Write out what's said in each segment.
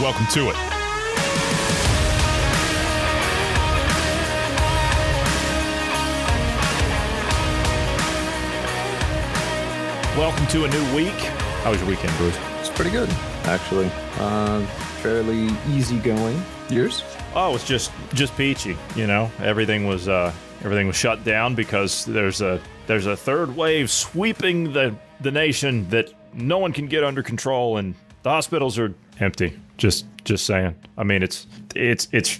Welcome to it. Welcome to a new week. How was your weekend, Bruce? It's pretty good, actually. Uh, fairly easygoing. Yours? Oh, it's just just peachy. You know, everything was uh, everything was shut down because there's a there's a third wave sweeping the the nation that no one can get under control, and the hospitals are empty. Just just saying. I mean, it's it's it's.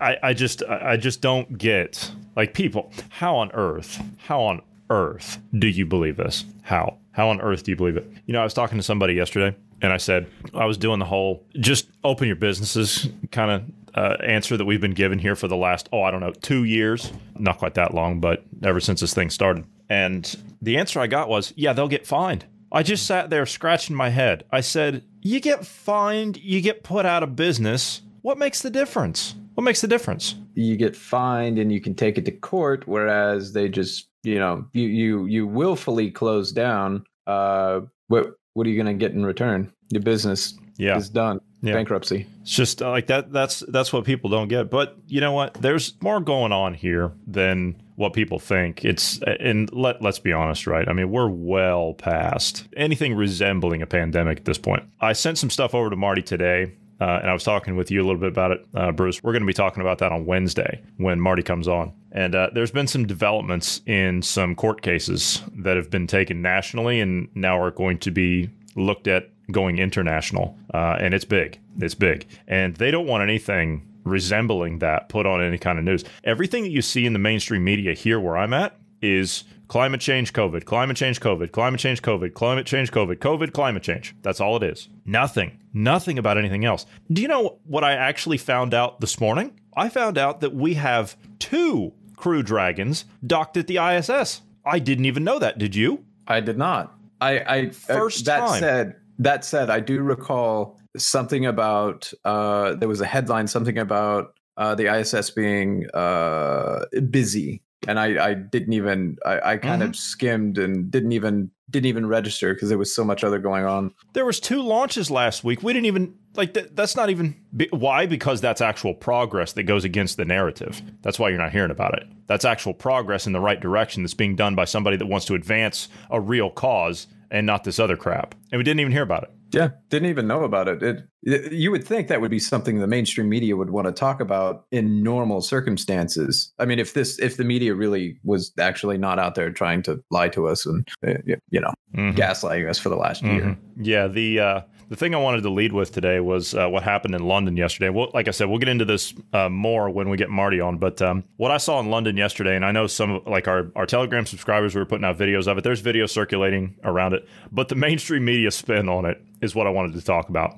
I I just I just don't get like people. How on earth? How on earth do you believe this? How? How on earth do you believe it? You know, I was talking to somebody yesterday and I said, I was doing the whole just open your businesses kind of uh, answer that we've been given here for the last, oh, I don't know, two years. Not quite that long, but ever since this thing started. And the answer I got was, yeah, they'll get fined. I just sat there scratching my head. I said, you get fined, you get put out of business. What makes the difference? What makes the difference? You get fined and you can take it to court, whereas they just, you know, you you you willfully close down. Uh, what what are you going to get in return? Your business Yeah. is done. Yeah. Bankruptcy. It's just uh, like that. That's that's what people don't get. But you know what? There's more going on here than what people think. It's and let let's be honest, right? I mean, we're well past anything resembling a pandemic at this point. I sent some stuff over to Marty today. Uh, and I was talking with you a little bit about it, uh, Bruce. We're going to be talking about that on Wednesday when Marty comes on. And uh, there's been some developments in some court cases that have been taken nationally and now are going to be looked at going international. Uh, and it's big. It's big. And they don't want anything resembling that put on any kind of news. Everything that you see in the mainstream media here where I'm at is climate change, COVID, climate change, COVID, climate change, COVID, climate change, COVID, COVID, climate change. That's all it is. Nothing. Nothing about anything else. Do you know what I actually found out this morning? I found out that we have two Crew Dragons docked at the ISS. I didn't even know that. Did you? I did not. I, I First uh, that time. said, that said, I do recall something about uh, there was a headline, something about uh, the ISS being uh, busy, and I, I didn't even I, I kind Mm-hmm. of skimmed and didn't even didn't even register because there was so much other going on. There was two launches last week. We didn't even like that. That's not even be, why because that's actual progress that goes against the narrative. That's why you're not hearing about it. That's actual progress in the right direction that's being done by somebody that wants to advance a real cause and not this other crap. And we didn't even hear about it. Yeah, didn't even know about it. It. You would think that would be something the mainstream media would want to talk about in normal circumstances. I mean, if this, if the media really was actually not out there trying to lie to us and uh, you know Mhm. gaslighting us for the last year. Mhm. Yeah, the uh, the thing I wanted to lead with today was uh, what happened in London yesterday. Well, like I said, we'll get into this uh, more when we get Marty on. But um, what I saw in London yesterday, and I know some like our our Telegram subscribers were putting out videos of it. There's videos circulating around it, but the mainstream media spin on it is what I wanted to talk about.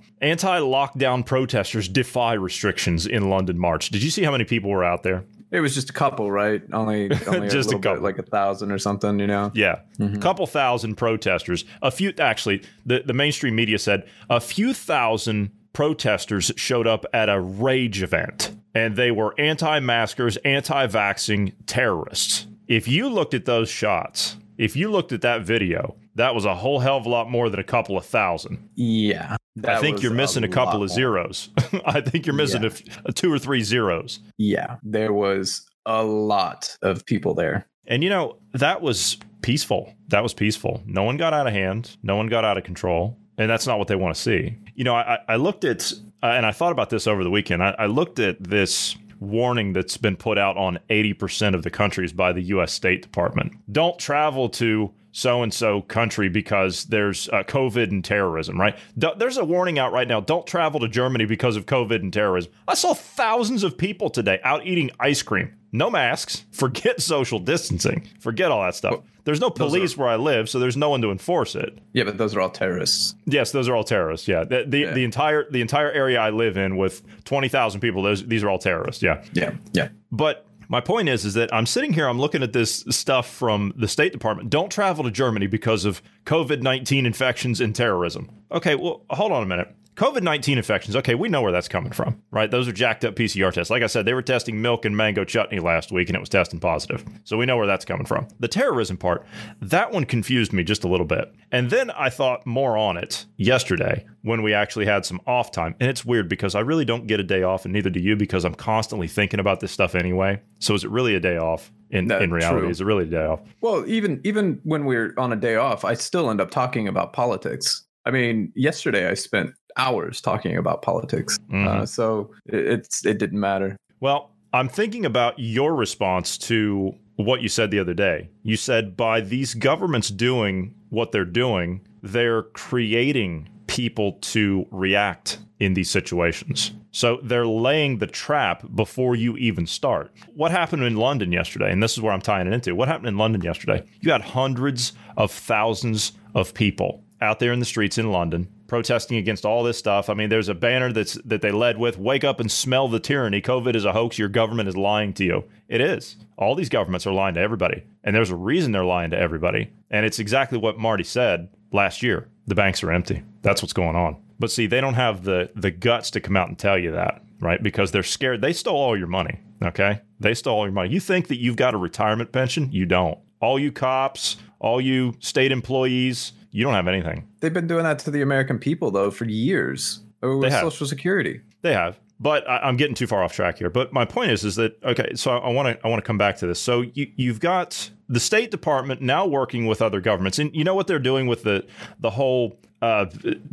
Anti-lockdown protesters defy restrictions in London March. Did you see how many people were out there? It was just a couple, right? Only, only Just a a, couple. bit, like a thousand or something, you know. Yeah, a couple thousand protesters. A few, actually, the, the mainstream media said a few thousand protesters showed up at a rage event, and they were anti-maskers, anti-vaxxing terrorists. If you looked at those shots, if you looked at that video, that was a whole hell of a lot more than a couple of thousand. Yeah, I think you're missing a, couple of zeros. I think you're missing a f a two or three zeros. Yeah, there was a lot of people there. And you know, that was peaceful. That was peaceful. No one got out of hand. No one got out of control. And that's not what they want to see. You know, I, I looked at, uh, and I thought about this over the weekend. I, I looked at this warning that's been put out on 80% of the countries by the U.S. State Department. Don't travel to so and so country because there's uh, COVID and terrorism, right? D- there's a warning out right now don't travel to Germany because of COVID and terrorism. I saw thousands of people today out eating ice cream. No masks, forget social distancing, forget all that stuff. Well, there's no police are, where I live, so there's no one to enforce it. Yeah, but those are all terrorists. Yes, those are all terrorists. Yeah, the the, yeah. the entire the entire area I live in with twenty thousand people, those these are all terrorists. Yeah, yeah, yeah. But my point is, is that I'm sitting here, I'm looking at this stuff from the State Department. Don't travel to Germany because of COVID 19 infections and terrorism. Okay, well, hold on a minute. COVID 19 infections, okay, we know where that's coming from, right? Those are jacked up PCR tests. Like I said, they were testing milk and mango chutney last week and it was testing positive. So we know where that's coming from. The terrorism part, that one confused me just a little bit. And then I thought more on it yesterday when we actually had some off time. And it's weird because I really don't get a day off, and neither do you because I'm constantly thinking about this stuff anyway. So is it really a day off? In, in reality, true. is it really a day off? Well, even even when we're on a day off, I still end up talking about politics. I mean, yesterday I spent hours talking about politics. Uh, mm-hmm. Uh, so it, it's it didn't matter. Well, I'm thinking about your response to what you said the other day. You said by these governments doing what they're doing, they're creating people to react in these situations. So they're laying the trap before you even start. What happened in London yesterday? And this is where I'm tying it into. What happened in London yesterday? You had hundreds of thousands of people out there in the streets in London protesting against all this stuff. I mean, there's a banner that's that they led with "Wake up and smell the tyranny. COVID is a hoax. Your government is lying to you." It is. All these governments are lying to everybody, and there's a reason they're lying to everybody. And it's exactly what Marty said last year. The banks are empty. That's what's going on. But see, they don't have the the guts to come out and tell you that, right? Because they're scared. They stole all your money. Okay, they stole all your money. You think that you've got a retirement pension? You don't. All you cops, all you state employees, you don't have anything. They've been doing that to the American people though for years with Social Security. They have. But I, am getting too far off track here. But my point is, is that okay? So I want to I want to come back to this. So you you've got the State Department now working with other governments, and you know what they're doing with the the whole uh,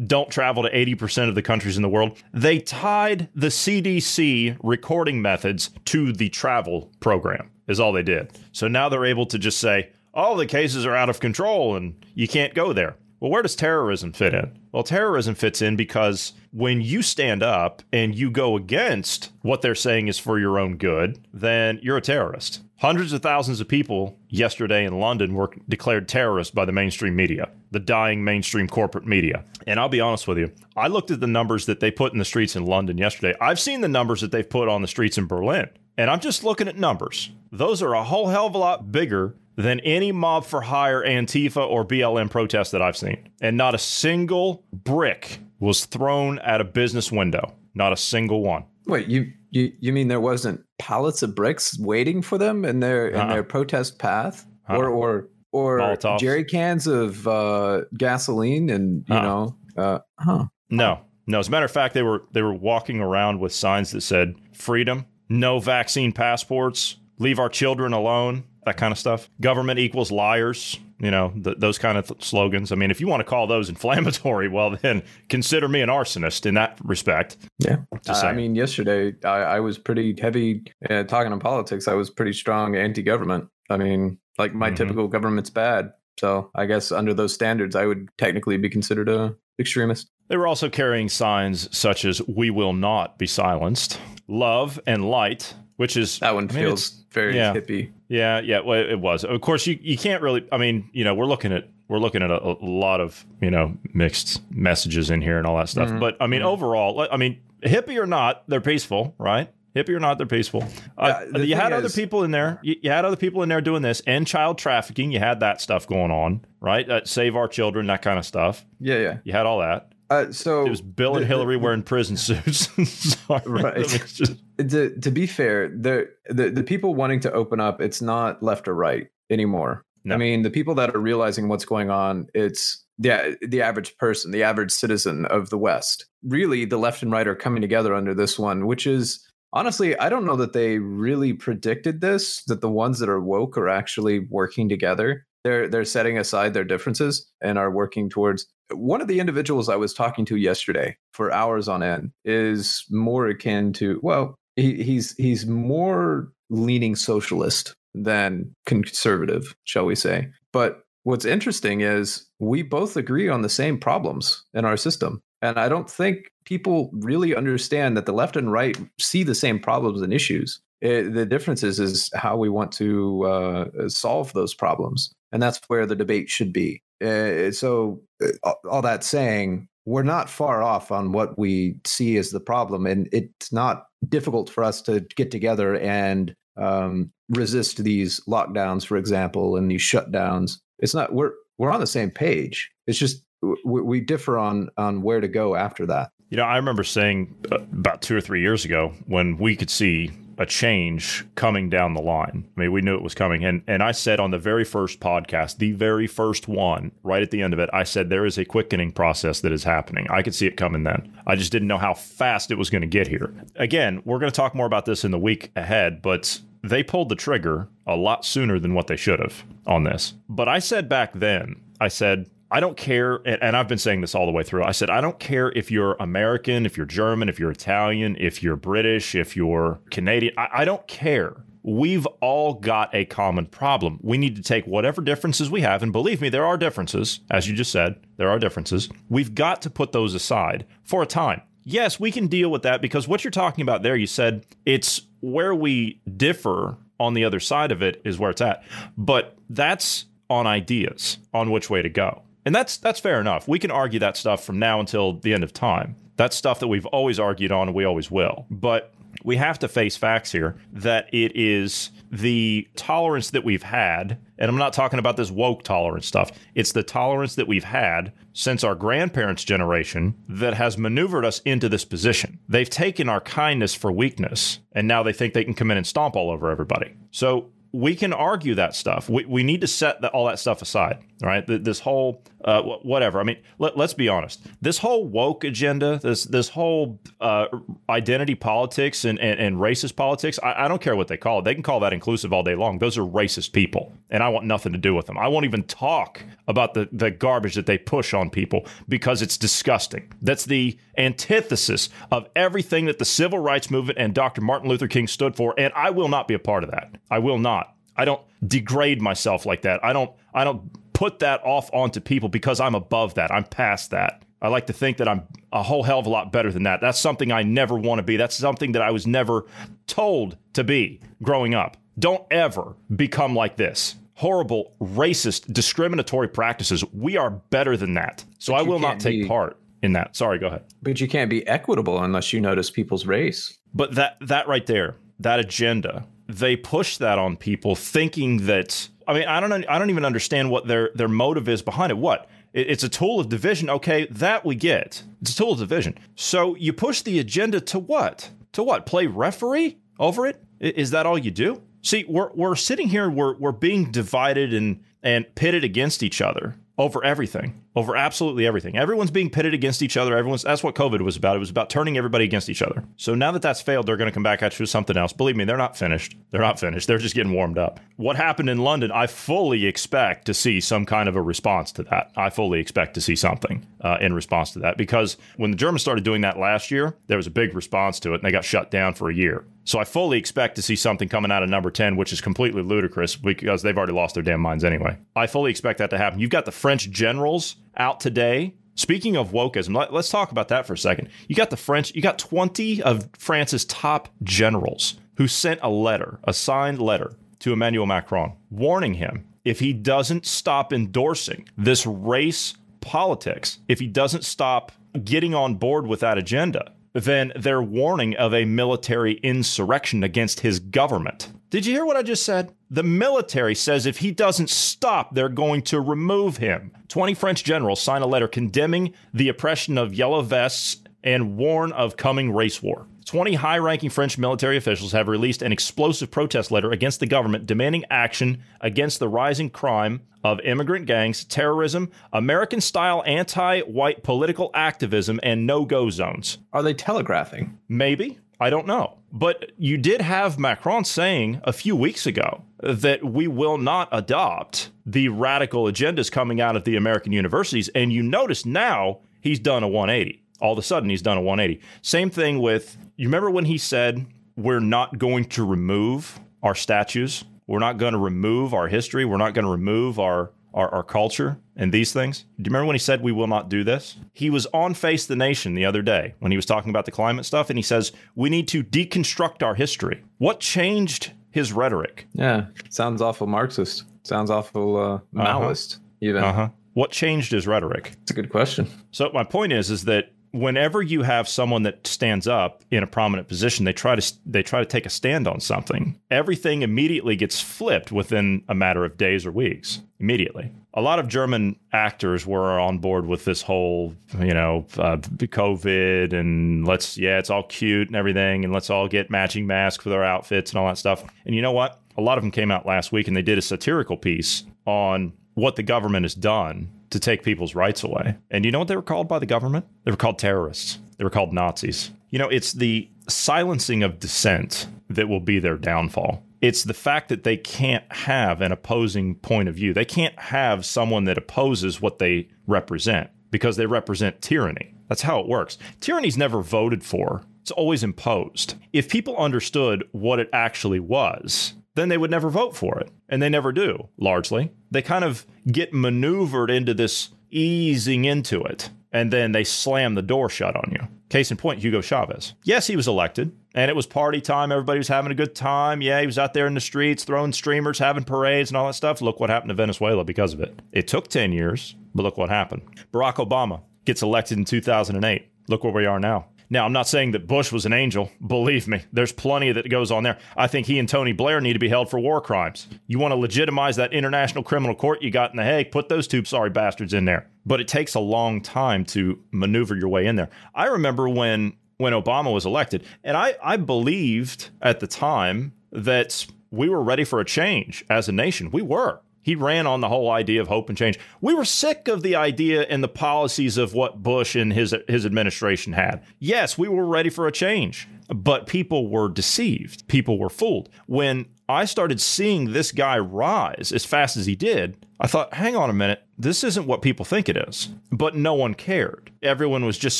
don't travel to 80% of the countries in the world. They tied the CDC recording methods to the travel program, is all they did. So now they're able to just say, all the cases are out of control and you can't go there. Well, where does terrorism fit in? Well, terrorism fits in because when you stand up and you go against what they're saying is for your own good, then you're a terrorist. Hundreds of thousands of people yesterday in London were declared terrorists by the mainstream media, the dying mainstream corporate media. And I'll be honest with you, I looked at the numbers that they put in the streets in London yesterday. I've seen the numbers that they've put on the streets in Berlin. And I'm just looking at numbers. Those are a whole hell of a lot bigger than any mob for hire Antifa or BLM protest that I've seen. And not a single brick was thrown at a business window. Not a single one. Wait, you you you mean there wasn't pallets of bricks waiting for them in their in uh-huh. their protest path? Uh-huh. Or or or Molotovs. jerry cans of uh, gasoline and you uh-huh. know uh, huh. No. No, as a matter of fact, they were they were walking around with signs that said freedom, no vaccine passports, leave our children alone, that kind of stuff. Government equals liars, you know, th- those kind of th- slogans. I mean, if you want to call those inflammatory, well, then consider me an arsonist in that respect. Yeah. Uh, I mean, yesterday I, I was pretty heavy uh, talking on politics. I was pretty strong anti government. I mean, like my mm-hmm. typical government's bad. So I guess under those standards, I would technically be considered a extremist. They were also carrying signs such as "We will not be silenced," "Love and light," which is that one I mean, feels very yeah, hippie. Yeah, yeah, well, it was. Of course, you you can't really. I mean, you know, we're looking at we're looking at a, a lot of you know mixed messages in here and all that stuff. Mm-hmm. But I mean, mm-hmm. overall, I mean, hippie or not, they're peaceful, right? Hippie or not, they're peaceful. Uh, you had is, other people in there. You, you, had other people in there doing this and child trafficking. You had that stuff going on, right? Uh, save our children, that kind of stuff. Yeah, yeah. You had all that. Uh, so it was Bill and the, Hillary wearing prison suits. Sorry, right. Just... To, to be fair, the, the the people wanting to open up, it's not left or right anymore. No. I mean, the people that are realizing what's going on, it's the the average person, the average citizen of the West. Really, the left and right are coming together under this one, which is honestly, I don't know that they really predicted this. That the ones that are woke are actually working together. They're they're setting aside their differences and are working towards one of the individuals I was talking to yesterday for hours on end is more akin to well, he, he's he's more leaning socialist than conservative, shall we say? But what's interesting is we both agree on the same problems in our system. And I don't think people really understand that the left and right see the same problems and issues. It, the difference is, is how we want to uh, solve those problems. And that's where the debate should be. Uh, so, uh, all that saying, we're not far off on what we see as the problem. And it's not difficult for us to get together and um, resist these lockdowns, for example, and these shutdowns. It's not, we're, we're on the same page. It's just we, we differ on on where to go after that. You know, I remember saying uh, about two or three years ago when we could see a change coming down the line. I mean, we knew it was coming. And and I said on the very first podcast, the very first one, right at the end of it, I said there is a quickening process that is happening. I could see it coming then. I just didn't know how fast it was going to get here. Again, we're going to talk more about this in the week ahead, but they pulled the trigger a lot sooner than what they should have on this. But I said back then, I said I don't care, and I've been saying this all the way through. I said, I don't care if you're American, if you're German, if you're Italian, if you're British, if you're Canadian. I, I don't care. We've all got a common problem. We need to take whatever differences we have, and believe me, there are differences, as you just said, there are differences. We've got to put those aside for a time. Yes, we can deal with that because what you're talking about there, you said it's where we differ on the other side of it is where it's at. But that's on ideas on which way to go. And that's that's fair enough. We can argue that stuff from now until the end of time. That's stuff that we've always argued on and we always will. But we have to face facts here that it is the tolerance that we've had, and I'm not talking about this woke tolerance stuff. It's the tolerance that we've had since our grandparents' generation that has maneuvered us into this position. They've taken our kindness for weakness, and now they think they can come in and stomp all over everybody. So we can argue that stuff. We, we need to set the, all that stuff aside, right? This whole uh, whatever. I mean, let, us be honest. This whole woke agenda, this this whole uh, identity politics and, and, and racist politics, I, I, don't care what they call it. They can call that inclusive all day long. Those are racist people, and I want nothing to do with them. I won't even talk about the, the garbage that they push on people because it's disgusting. That's the antithesis of everything that the civil rights movement and Dr. Martin Luther King stood for, and I will not be a part of that. I will not. I don't degrade myself like that. I don't I don't put that off onto people because I'm above that. I'm past that. I like to think that I'm a whole hell of a lot better than that. That's something I never want to be. That's something that I was never told to be growing up. Don't ever become like this. Horrible, racist, discriminatory practices. We are better than that. So I will not take be, part in that. Sorry, go ahead. But you can't be equitable unless you notice people's race. But that that right there, that agenda they push that on people thinking that I mean I don't I don't even understand what their their motive is behind it. What? It's a tool of division. Okay, that we get. It's a tool of division. So you push the agenda to what? To what? Play referee over it? Is that all you do? See, we're we're sitting here we're we're being divided and and pitted against each other over everything, over absolutely everything. Everyone's being pitted against each other. Everyone's that's what COVID was about. It was about turning everybody against each other. So now that that's failed, they're going to come back at you with something else. Believe me, they're not finished. They're not finished. They're just getting warmed up. What happened in London, I fully expect to see some kind of a response to that. I fully expect to see something uh, in response to that because when the Germans started doing that last year, there was a big response to it and they got shut down for a year. So I fully expect to see something coming out of number 10, which is completely ludicrous because they've already lost their damn minds anyway. I fully expect that to happen. You've got the French generals out today. Speaking of wokeism, let, us talk about that for a second. You got the French, you got 20 of France's top generals who sent a letter, a signed letter to Emmanuel Macron, warning him if he doesn't stop endorsing this race politics, if he doesn't stop getting on board with that agenda, then they're warning of a military insurrection against his government. Did you hear what I just said? The military says if he doesn't stop, they're going to remove him. 20 French generals sign a letter condemning the oppression of yellow vests and warn of coming race war. 20 high ranking French military officials have released an explosive protest letter against the government demanding action against the rising crime of immigrant gangs, terrorism, American style anti white political activism, and no go zones. Are they telegraphing? Maybe. I don't know. But you did have Macron saying a few weeks ago that we will not adopt the radical agendas coming out of the American universities. And you notice now he's done a 180 all of a sudden he's done a 180. Same thing with, you remember when he said, we're not going to remove our statues? We're not going to remove our history. We're not going to remove our our, our culture and these things. Do you remember when he said we will not do this? He was on Face the Nation the other day when he was talking about the climate stuff, and he says we need to deconstruct our history. What changed his rhetoric? Yeah, sounds awful Marxist. Sounds awful uh, Maoist. Even. Uh huh. What changed his rhetoric? It's a good question. So my point is, is that whenever you have someone that stands up in a prominent position, they try to they try to take a stand on something. Everything immediately gets flipped within a matter of days or weeks. Immediately, a lot of German actors were on board with this whole, you know, uh, COVID and let's yeah, it's all cute and everything, and let's all get matching masks with our outfits and all that stuff. And you know what? A lot of them came out last week and they did a satirical piece on what the government has done to take people's rights away. And you know what they were called by the government? They were called terrorists. They were called Nazis. You know, it's the silencing of dissent that will be their downfall. It's the fact that they can't have an opposing point of view. They can't have someone that opposes what they represent because they represent tyranny. That's how it works. Tyranny's never voted for. It's always imposed. If people understood what it actually was, then they would never vote for it. And they never do, largely. They kind of get maneuvered into this easing into it, and then they slam the door shut on you. Case in point, Hugo Chavez. Yes, he was elected, and it was party time. Everybody was having a good time. Yeah, he was out there in the streets throwing streamers, having parades, and all that stuff. Look what happened to Venezuela because of it. It took 10 years, but look what happened. Barack Obama gets elected in 2008. Look where we are now. Now, I'm not saying that Bush was an angel. Believe me, there's plenty that goes on there. I think he and Tony Blair need to be held for war crimes. You want to legitimize that international criminal court you got in The Hague, put those two sorry bastards in there. But it takes a long time to maneuver your way in there. I remember when when Obama was elected, and I, I believed at the time that we were ready for a change as a nation. We were. He ran on the whole idea of hope and change. We were sick of the idea and the policies of what Bush and his his administration had. Yes, we were ready for a change, but people were deceived. People were fooled. When I started seeing this guy rise as fast as he did, I thought, hang on a minute, this isn't what people think it is. But no one cared. Everyone was just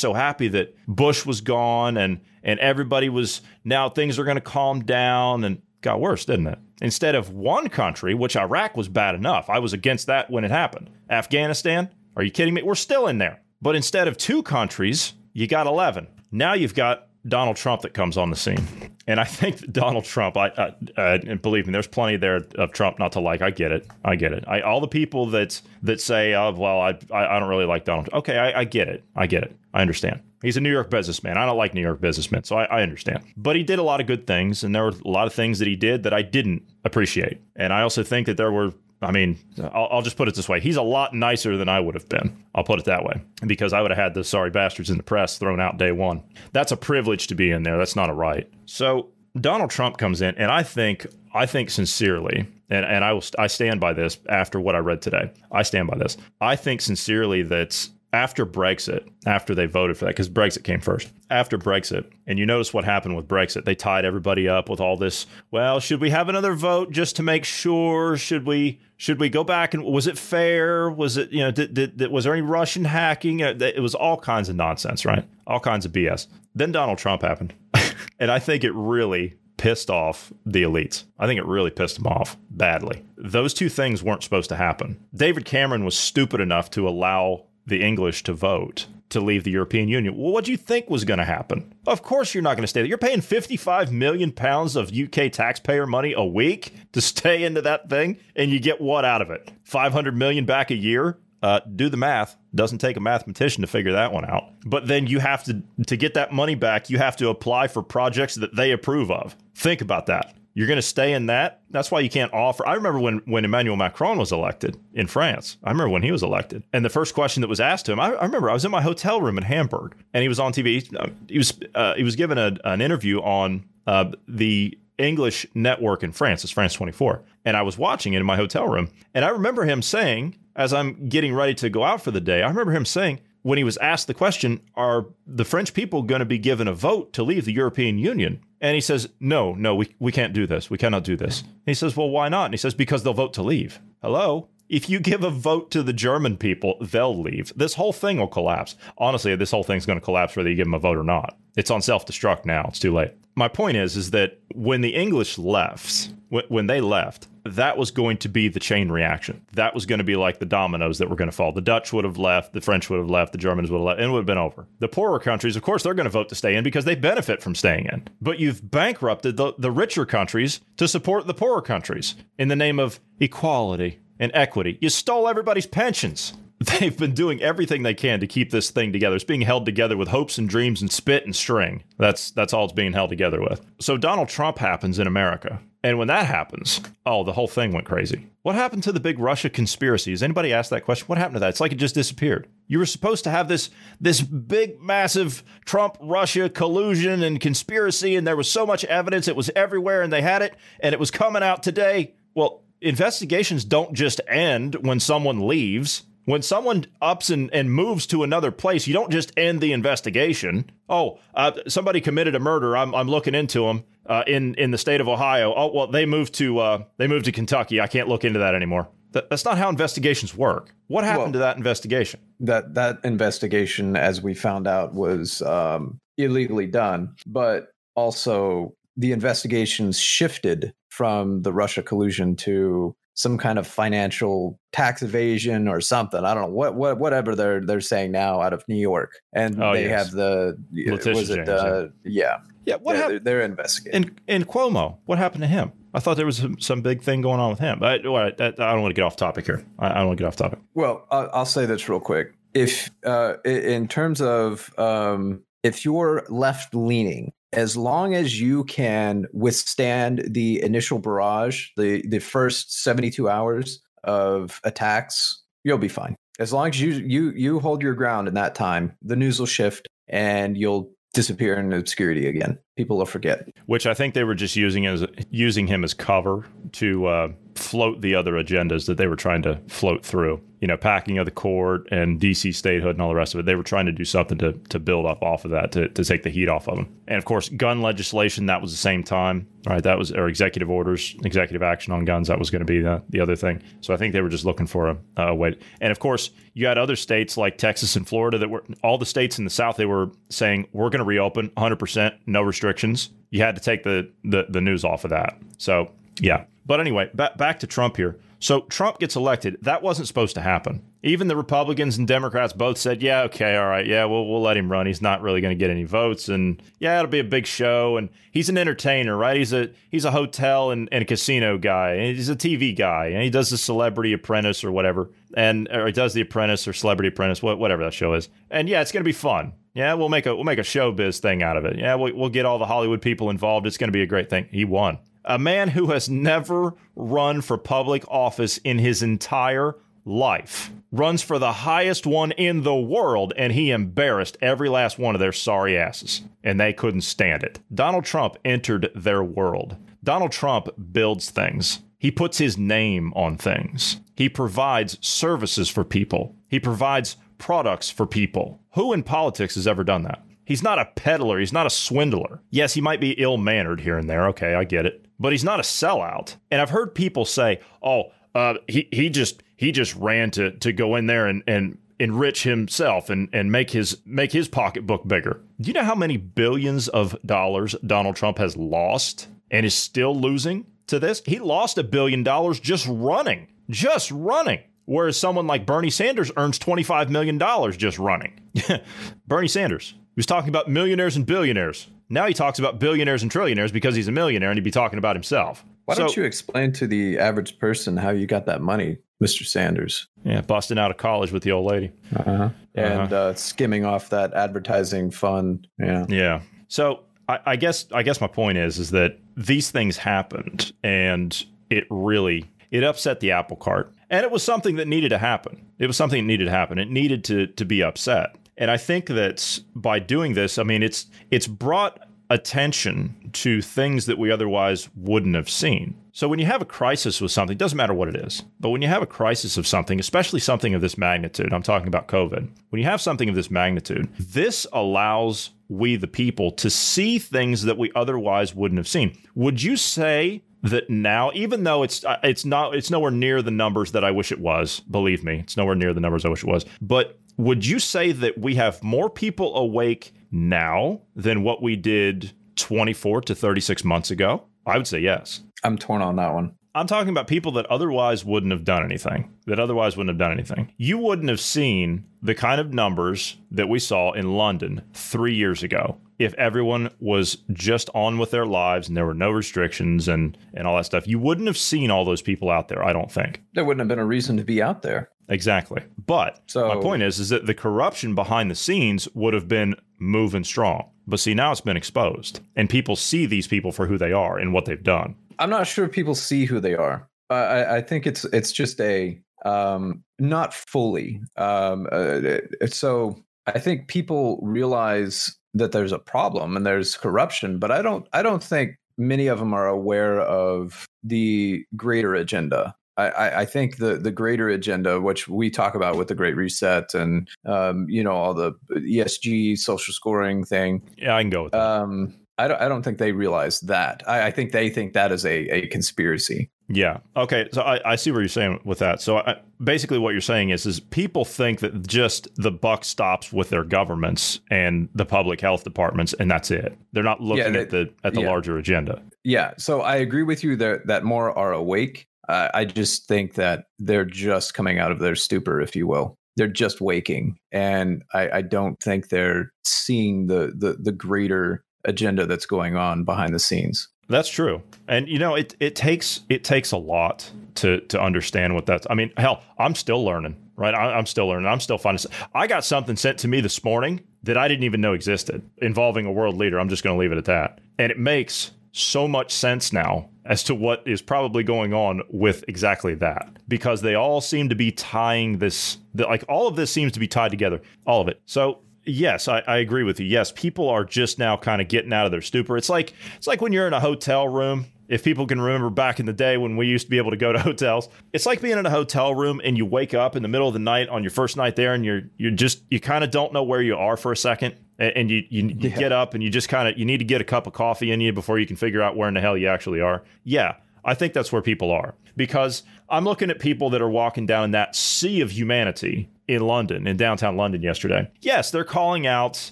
so happy that Bush was gone and and everybody was now things are going to calm down and got worse, didn't it? Instead of one country, which Iraq was bad enough, I was against that when it happened. Afghanistan, are you kidding me? We're still in there. But instead of two countries, you got 11. Now you've got Donald Trump that comes on the scene. And I think that Donald Trump, I, uh, and believe me, there's plenty there of Trump not to like. I get it. I get it. I, all the people that that say, oh, well, I, I, I don't really like Donald. Okay, I, I get it. I get it. I understand. He's a New York businessman. I don't like New York businessmen, so I, I, understand. But he did a lot of good things, and there were a lot of things that he did that I didn't appreciate. And I also think that there were I mean, I'll, I'll, just put it this way: he's a lot nicer than I would have been. I'll put it that way because I would have had the sorry bastards in the press thrown out day one. That's a privilege to be in there. That's not a right. So Donald Trump comes in, and I think, I think sincerely, and, and I will, I stand by this after what I read today. I stand by this. I think sincerely that after Brexit, after they voted for that, because Brexit came first, after Brexit, and you notice what happened with Brexit, they tied everybody up with all this. Well, should we have another vote just to make sure? Should we should we go back and was it fair? Was it you know did, did, did was there any Russian hacking? Uh, it was all kinds of nonsense, right? All kinds of BS. Then Donald Trump happened, and I think it really pissed off the elites. I think it really pissed them off badly. Those two things weren't supposed to happen. David Cameron was stupid enough to allow the English to vote to leave the European Union. Well, what do you think was going to happen? Of course, you're not going to stay there. You're paying 55 million pounds of UK taxpayer money a week to stay into that thing, and you get what out of it? 500 million back a year? Uh, do the math. Doesn't take a mathematician to figure that one out. But then you have to to get that money back. You have to apply for projects that they approve of. Think about that. You're going to stay in that. That's why you can't offer. I remember when when Emmanuel Macron was elected in France. I remember when he was elected, and the first question that was asked to him. I, I remember I was in my hotel room in Hamburg, and he was on TV. He was uh, he was given a, an interview on uh, the English network in France. It's France 24, and I was watching it in my hotel room, and I remember him saying, as I'm getting ready to go out for the day, I remember him saying, when he was asked the question, Are the French people going to be given a vote to leave the European Union? And he says, No, no, we, we can't do this. We cannot do this. And he says, Well, why not? And he says, Because they'll vote to leave. Hello? If you give a vote to the German people, they'll leave. This whole thing will collapse. Honestly, this whole thing's going to collapse whether you give them a vote or not. It's on self destruct now. It's too late. My point is, is that when the English left, when they left, that was going to be the chain reaction. That was going to be like the dominoes that were going to fall. The Dutch would have left, the French would have left, the Germans would have left, and it would have been over. The poorer countries, of course, they're going to vote to stay in because they benefit from staying in. But you've bankrupted the, the richer countries to support the poorer countries in the name of equality and equity. You stole everybody's pensions they've been doing everything they can to keep this thing together. It's being held together with hopes and dreams and spit and string. That's that's all it's being held together with. So Donald Trump happens in America. And when that happens, oh, the whole thing went crazy. What happened to the big Russia conspiracy? Has anybody asked that question? What happened to that? It's like it just disappeared. You were supposed to have this this big massive Trump Russia collusion and conspiracy and there was so much evidence it was everywhere and they had it and it was coming out today. Well, investigations don't just end when someone leaves when someone ups and, and moves to another place, you don't just end the investigation. Oh, uh, somebody committed a murder. I'm, I'm looking into them uh, in in the state of Ohio. Oh, well, they moved to uh, they moved to Kentucky. I can't look into that anymore. That, that's not how investigations work. What happened well, to that investigation? That that investigation, as we found out, was um, illegally done, but also the investigations shifted from the Russia collusion to some kind of financial tax evasion or something. I don't know what what whatever they're they're saying now out of New York, and oh, they yes. have the Letitia was it uh, yeah yeah what yeah, happened? They're, they're, investigating. in, and Cuomo, what happened to him? I thought there was some, some big thing going on with him. But I, I, I don't want to get off topic here. I, I don't want to get off topic. Well, I'll, I'll say this real quick. If uh, in terms of um, if you're left leaning as long as you can withstand the initial barrage, the the first 72 hours of attacks, you'll be fine. As long as you you you hold your ground in that time, the news will shift and you'll disappear in obscurity again. People will forget. Which I think they were just using as using him as cover to uh, float the other agendas that they were trying to float through. You know, packing of the court and DC statehood and all the rest of it. They were trying to do something to, to build up off of that to, to take the heat off of them. And of course, gun legislation, that was the same time, right? That was, or executive orders, executive action on guns, that was going to be the, the other thing. So I think they were just looking for a, a way. And of course, you had other states like Texas and Florida that were, all the states in the South, they were saying, we're going to reopen 100%, no restrictions. You had to take the, the, the news off of that. So yeah. But anyway, back back to Trump here. So Trump gets elected. That wasn't supposed to happen. Even the Republicans and Democrats both said, "Yeah, okay, all right, yeah, we'll we'll let him run. He's not really going to get any votes, and yeah, it'll be a big show. And he's an entertainer, right? He's a he's a hotel and, and a casino guy. And he's a TV guy, and he does the Celebrity Apprentice or whatever, and or he does the Apprentice or Celebrity Apprentice, whatever that show is. And yeah, it's going to be fun. Yeah, we'll make a we'll make a showbiz thing out of it. Yeah, we'll, we'll get all the Hollywood people involved. It's going to be a great thing. He won a man who has never run for public office in his entire life runs for the highest one in the world and he embarrassed every last one of their sorry asses and they couldn't stand it. Donald Trump entered their world. Donald Trump builds things. He puts his name on things. He provides services for people. He provides products for people. Who in politics has ever done that? He's not a peddler. He's not a swindler. Yes, he might be ill mannered here and there. Okay, I get it. But he's not a sellout. And I've heard people say, oh, uh, he, he just he just ran to to go in there and, and enrich himself and, and make his make his pocketbook bigger. Do you know how many billions of dollars Donald Trump has lost and is still losing to this? He lost a billion dollars just running. Just running. Whereas someone like Bernie Sanders earns $25 million just running. Bernie Sanders, he was talking about millionaires and billionaires. Now he talks about billionaires and trillionaires because he's a millionaire and he'd be talking about himself. Why so, don't you explain to the average person how you got that money, Mr. Sanders? Yeah, busting out of college with the old lady. Uh-huh. And uh-huh. Uh, skimming off that advertising fund. Yeah. Yeah. So I, I guess I guess my point is is that these things happened and it really it upset the apple cart. And it was something that needed to happen. It was something that needed to happen. It needed to to be upset. And I think that by doing this, I mean it's it's brought attention to things that we otherwise wouldn't have seen. So when you have a crisis with something, doesn't matter what it is, but when you have a crisis of something, especially something of this magnitude, I'm talking about COVID, when you have something of this magnitude, this allows we the people to see things that we otherwise wouldn't have seen. Would you say that now, even though it's uh, it's not it's nowhere near the numbers that I wish it was, believe me, it's nowhere near the numbers I wish it was, but would you say that we have more people awake now than what we did 24 to 36 months ago? I would say yes. I'm torn on that one. I'm talking about people that otherwise wouldn't have done anything, that otherwise wouldn't have done anything. You wouldn't have seen the kind of numbers that we saw in London three years ago if everyone was just on with their lives and there were no restrictions and, and all that stuff. You wouldn't have seen all those people out there, I don't think. There wouldn't have been a reason to be out there. Exactly. But So- my point is, is that the corruption behind the scenes would have been moving strong. But see, now it's been exposed, and people see these people for who they are and what they've done. I'm not sure people see who they are. I, I, think it's it's just a um, not fully. Um, uh, so I think people realize that there's a problem and there's corruption, but I don't I don't think many of them are aware of the greater agenda. I, I, think the the greater agenda, which we talk about with the Great Reset and um, you know all the ESG social scoring thing, Yeah, I can go with that. um, I don't I don't think they realize that. I, I think they think that is a a conspiracy. Yeah. Okay. So I, I see what you're saying with that. So I, basically, what you're saying is, is people think that just the buck stops with their governments and the public health departments, and that's it. They're not looking they- at the at the yeah. larger agenda. Yeah, so I agree with you that that more are awake. Uh, I just think that they're just coming out of their stupor, if you will. They're just waking, and I, I don't think they're seeing the, the the greater agenda that's going on behind the scenes. That's true. And you know, it it takes it takes a lot to to understand what that's. I mean, hell, I'm still learning. Right, I, I'm still learning. I'm still finding. I got something sent to me this morning that I didn't even know existed involving a world leader. I'm just going to leave it at that. And it makes so much sense now as to what is probably going on with exactly that because they all seem to be tying this. The, like all of this seems to be tied together. All of it. So Yes, I, I agree with you. Yes, people are just now kind of getting out of their stupor. It's like it's like when you're in a hotel room. If people can remember back in the day when we used to be able to go to hotels, it's like being in a hotel room and you wake up in the middle of the night on your first night there, and you're you're just you kind of don't know where you are for a second, and, and you you, you Yeah. get up and you just kind of you need to get a cup of coffee in you before you can figure out where in the hell you actually are. Yeah, I think that's where people are because I'm looking at people that are walking down in that sea of humanity in London, in downtown London yesterday. Yes, they're calling out.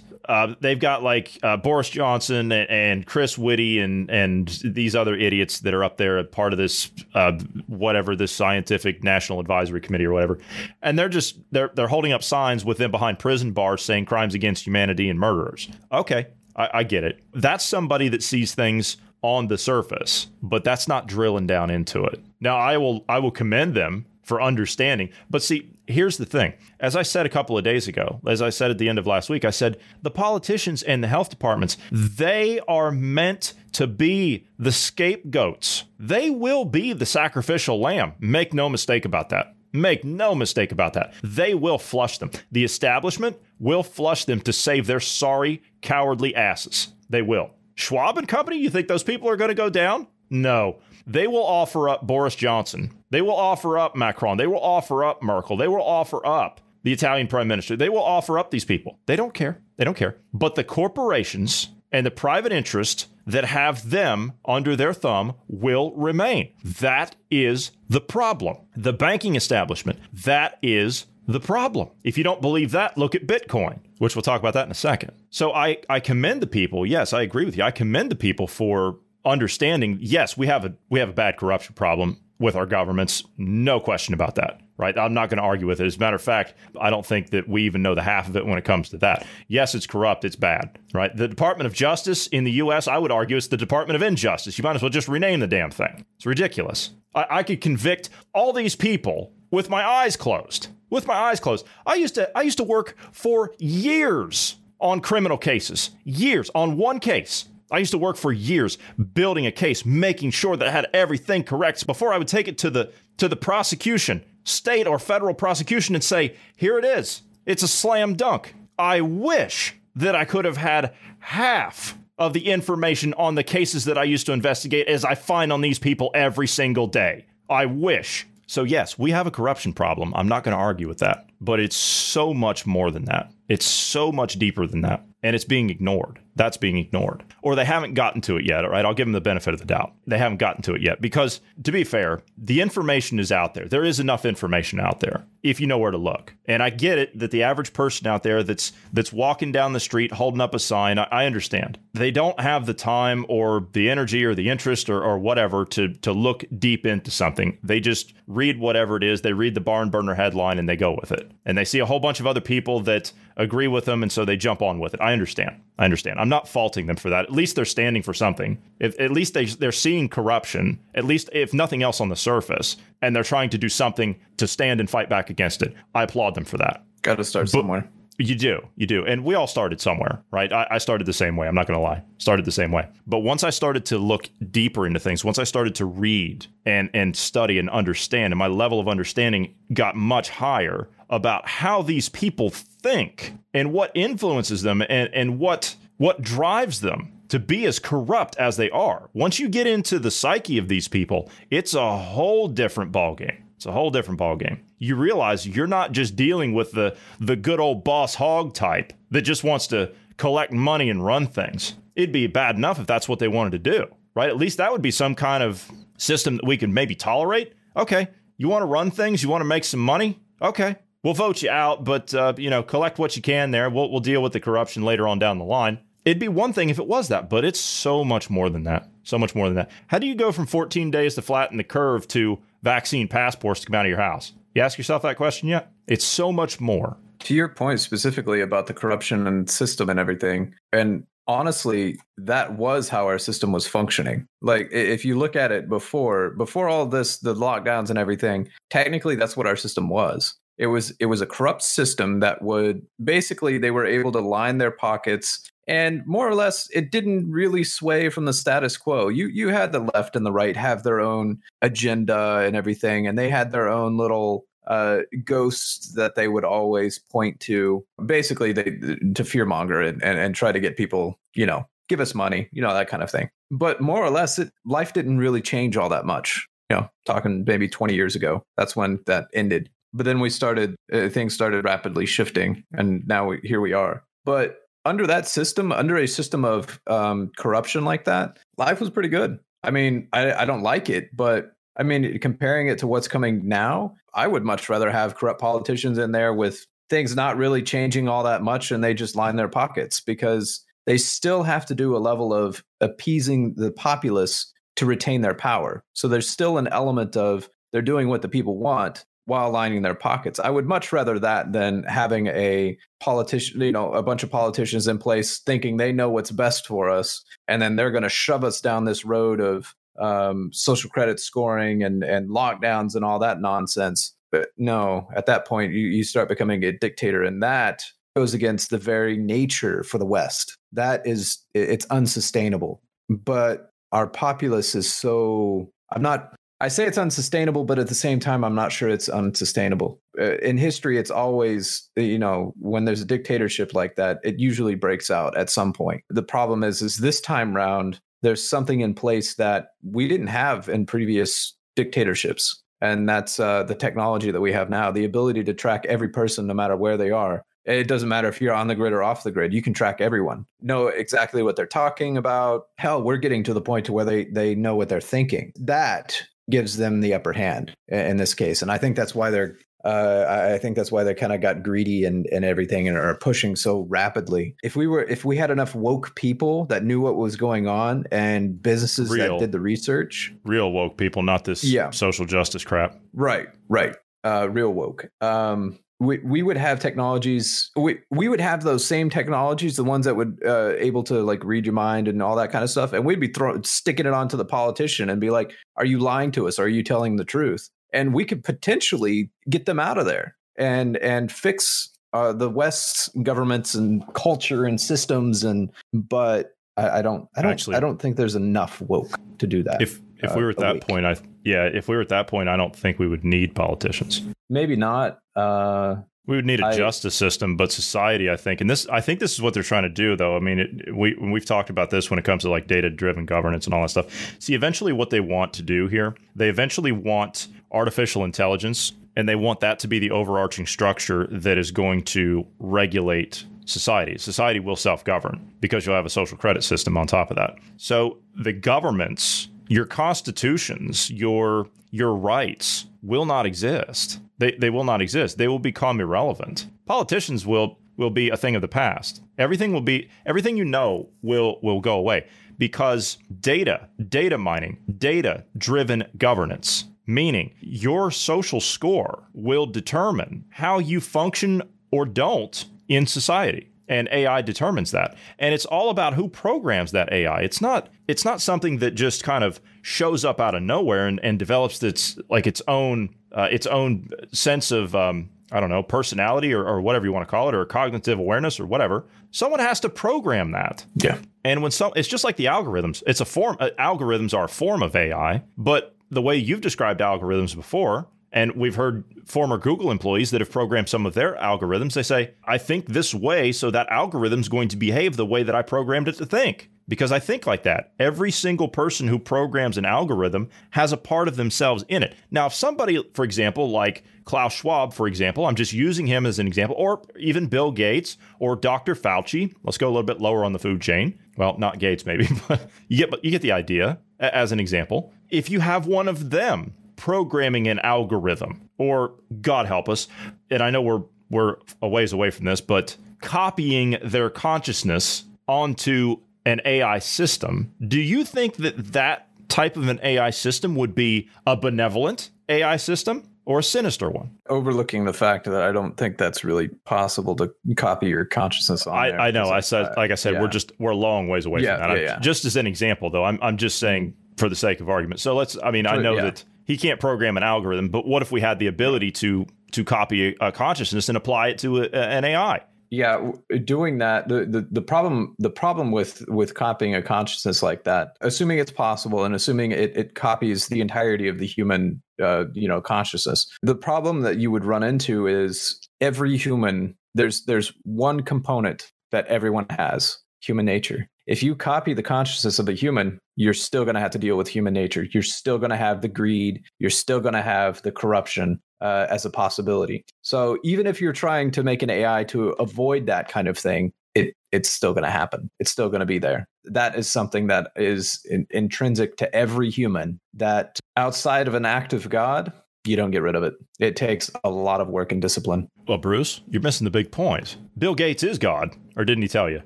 Uh, they've got like uh, Boris Johnson and, and Chris Whitty and and these other idiots that are up there, part of this uh, whatever this scientific national advisory committee or whatever, and they're just they're they're holding up signs with them behind prison bars saying crimes against humanity and murderers. Okay, I, I get it. That's somebody that sees things on the surface, but that's not drilling down into it. Now, I will I will commend them for understanding. But see, here's the thing. As I said a couple of days ago, as I said at the end of last week, I said the politicians and the health departments, they are meant to be the scapegoats. They will be the sacrificial lamb. Make no mistake about that. Make no mistake about that. They will flush them. The establishment will flush them to save their sorry, cowardly asses. They will. Schwab and company, you think those people are going to go down? No. They will offer up Boris Johnson. They will offer up Macron. They will offer up Merkel. They will offer up the Italian prime minister. They will offer up these people. They don't care. They don't care. But the corporations and the private interest that have them under their thumb will remain. That is the problem. The banking establishment, that is the problem. If you don't believe that, look at Bitcoin, which we'll talk about that in a second. So I, I commend the people. Yes, I agree with you. I commend the people for understanding, yes, we have a we have a bad corruption problem with our governments. No question about that. Right. I'm not going to argue with it. As a matter of fact, I don't think that we even know the half of it when it comes to that. Yes, it's corrupt. It's bad. Right. The Department of Justice in the U.S., I would argue it's the Department of Injustice. You might as well just rename the damn thing. It's ridiculous. I, I could convict all these people with my eyes closed. With my eyes closed. I used to I used to work for years on criminal cases. Years on one case. I used to work for years building a case, making sure that I had everything correct before I would take it to the to the prosecution, state or federal prosecution and say, "Here it is. It's a slam dunk." I wish that I could have had half of the information on the cases that I used to investigate as I find on these people every single day. I wish. So, yes, we have a corruption problem. I'm not going to argue with that. But it's so much more than that. It's so much deeper than that. And it's being ignored. That's being ignored. Or they haven't gotten to it yet, all right? I'll give them the benefit of the doubt. They haven't gotten to it yet because, to be fair, the information is out there. There is enough information out there if you know where to look. And I get it that the average person out there that's that's walking down the street holding up a sign, I, I understand. They don't have the time or the energy or the interest or, or whatever to to look deep into something. They just read whatever it is. They read the barn burner headline and they go with it. And they see a whole bunch of other people that agree with them, and so they jump on with it. I understand. I understand. I'm not faulting them for that. At least they're standing for something. If, at least they, they're seeing corruption, at least if nothing else on the surface, and they're trying to do something to stand and fight back against it. I applaud them for that. Got to start somewhere. You do, you do, and we all started somewhere, right? I, I started the same way. I'm not going to lie, started the same way. But once I started to look deeper into things, once I started to read and and study and understand, and my level of understanding got much higher about how these people think and what influences them and and what what drives them to be as corrupt as they are. Once you get into the psyche of these people, it's a whole different ballgame. It's a whole different ballgame. You realize you're not just dealing with the the good old boss hog type that just wants to collect money and run things. It'd be bad enough if that's what they wanted to do, right? At least that would be some kind of system that we could maybe tolerate. Okay, you want to run things, you want to make some money. Okay, we'll vote you out, but uh, you know, collect what you can there. We'll we'll deal with the corruption later on down the line. It'd be one thing if it was that, but it's so much more than that. So much more than that. How do you go from 14 days to flatten the curve to vaccine passports to come out of your house? You ask yourself that question yet? It's so much more. To your point specifically about the corruption and system and everything, and honestly, that was how our system was functioning. Like if you look at it before, before all this, the lockdowns and everything, technically that's what our system was. It was it was a corrupt system that would basically they were able to line their pockets and more or less it didn't really sway from the status quo. You you had the left and the right have their own agenda and everything and they had their own little uh, ghosts that they would always point to. Basically they to fearmonger and, and and try to get people you know give us money you know that kind of thing. But more or less it, life didn't really change all that much you know talking maybe 20 years ago. That's when that ended. But then we started uh, things started rapidly shifting and now we, here we are. But under that system, under a system of um, corruption like that, life was pretty good. I mean, I, I don't like it, but I mean, comparing it to what's coming now, I would much rather have corrupt politicians in there with things not really changing all that much and they just line their pockets because they still have to do a level of appeasing the populace to retain their power. So there's still an element of they're doing what the people want, while lining their pockets. I would much rather that than having a politician, you know, a bunch of politicians in place thinking they know what's best for us, and then they're going to shove us down this road of um, social credit scoring and and lockdowns and all that nonsense. But no, at that point, you, you start becoming a dictator, and that goes against the very nature for the West. That is, it's unsustainable. But our populace is so. I'm not I say it's unsustainable, but at the same time, I'm not sure it's unsustainable. Uh, in history, it's always, you know, when there's a dictatorship like that, it usually breaks out at some point. The problem is, is this time round, there's something in place that we didn't have in previous dictatorships. And that's uh, the technology that we have now, the ability to track every person no matter where they are. It doesn't matter if you're on the grid or off the grid. You can track everyone, know exactly what they're talking about. Hell, we're getting to the point to where they, they know what they're thinking. That gives them the upper hand in this case. And I think that's why they're uh, I think that's why they kind of got greedy and, and everything and are pushing so rapidly. If we were, if we had enough woke people that knew what was going on and businesses real, that did the research, real woke people, not this yeah. social justice crap. Right, right. Uh, real woke. Um, we, we would have technologies we, we would have those same technologies the ones that would uh, able to like read your mind and all that kind of stuff and we'd be throwing sticking it onto the politician and be like are you lying to us are you telling the truth and we could potentially get them out of there and and fix uh, the west's governments and culture and systems and but I, I don't i don't Actually, i don't think there's enough woke to do that if if uh, we were at that awake. point i yeah if we were at that point i don't think we would need politicians maybe not uh, we would need a I, justice system, but society, I think, and this, I think this is what they're trying to do, though. I mean, it, we we've talked about this when it comes to like data-driven governance and all that stuff. See, eventually, what they want to do here, they eventually want artificial intelligence, and they want that to be the overarching structure that is going to regulate society. Society will self govern because you'll have a social credit system on top of that. So the governments, your constitutions, your your rights will not exist. They, they will not exist. They will become irrelevant. Politicians will will be a thing of the past. Everything will be everything you know will will go away because data, data mining, data driven governance, meaning your social score will determine how you function or don't in society and AI determines that. And it's all about who programs that AI. It's not it's not something that just kind of shows up out of nowhere and, and develops its like its own uh, its own sense of um, I don't know personality or, or whatever you want to call it or cognitive awareness or whatever. Someone has to program that. Yeah. And when some, it's just like the algorithms. It's a form. Uh, algorithms are a form of AI, but the way you've described algorithms before, and we've heard former Google employees that have programmed some of their algorithms. They say, I think this way, so that algorithm's going to behave the way that I programmed it to think. Because I think like that. Every single person who programs an algorithm has a part of themselves in it. Now, if somebody, for example, like Klaus Schwab, for example, I'm just using him as an example, or even Bill Gates or Dr. Fauci, let's go a little bit lower on the food chain. Well, not Gates, maybe, but you get, you get the idea as an example. If you have one of them programming an algorithm, or God help us, and I know we're we're a ways away from this, but copying their consciousness onto an AI system, do you think that that type of an AI system would be a benevolent AI system or a sinister one? Overlooking the fact that I don't think that's really possible to copy your consciousness on. I, I know. I said, like I said, yeah. we're just we're a long ways away yeah, from that. Yeah, just as an example, though, I'm I'm just saying for the sake of argument. So let's. I mean, I know that he can't program an algorithm, but what if we had the ability to to copy a, consciousness and apply it to a, an AI? Yeah, doing that the, the the problem the problem with with copying a consciousness like that, assuming it's possible and assuming it, it copies the entirety of the human uh, you know consciousness, the problem that you would run into is every human there's there's one component that everyone has human nature if you copy the consciousness of a human, you're still going to have to deal with human nature. You're still going to have the greed. You're still going to have the corruption uh, as a possibility. So even if you're trying to make an AI to avoid that kind of thing, it it's still going to happen. It's still going to be there. That is something that is in, intrinsic to every human. That outside of an act of God, you don't get rid of it. It takes a lot of work and discipline. Well, Bruce, you're missing the big point. Bill Gates is God, or didn't he tell you?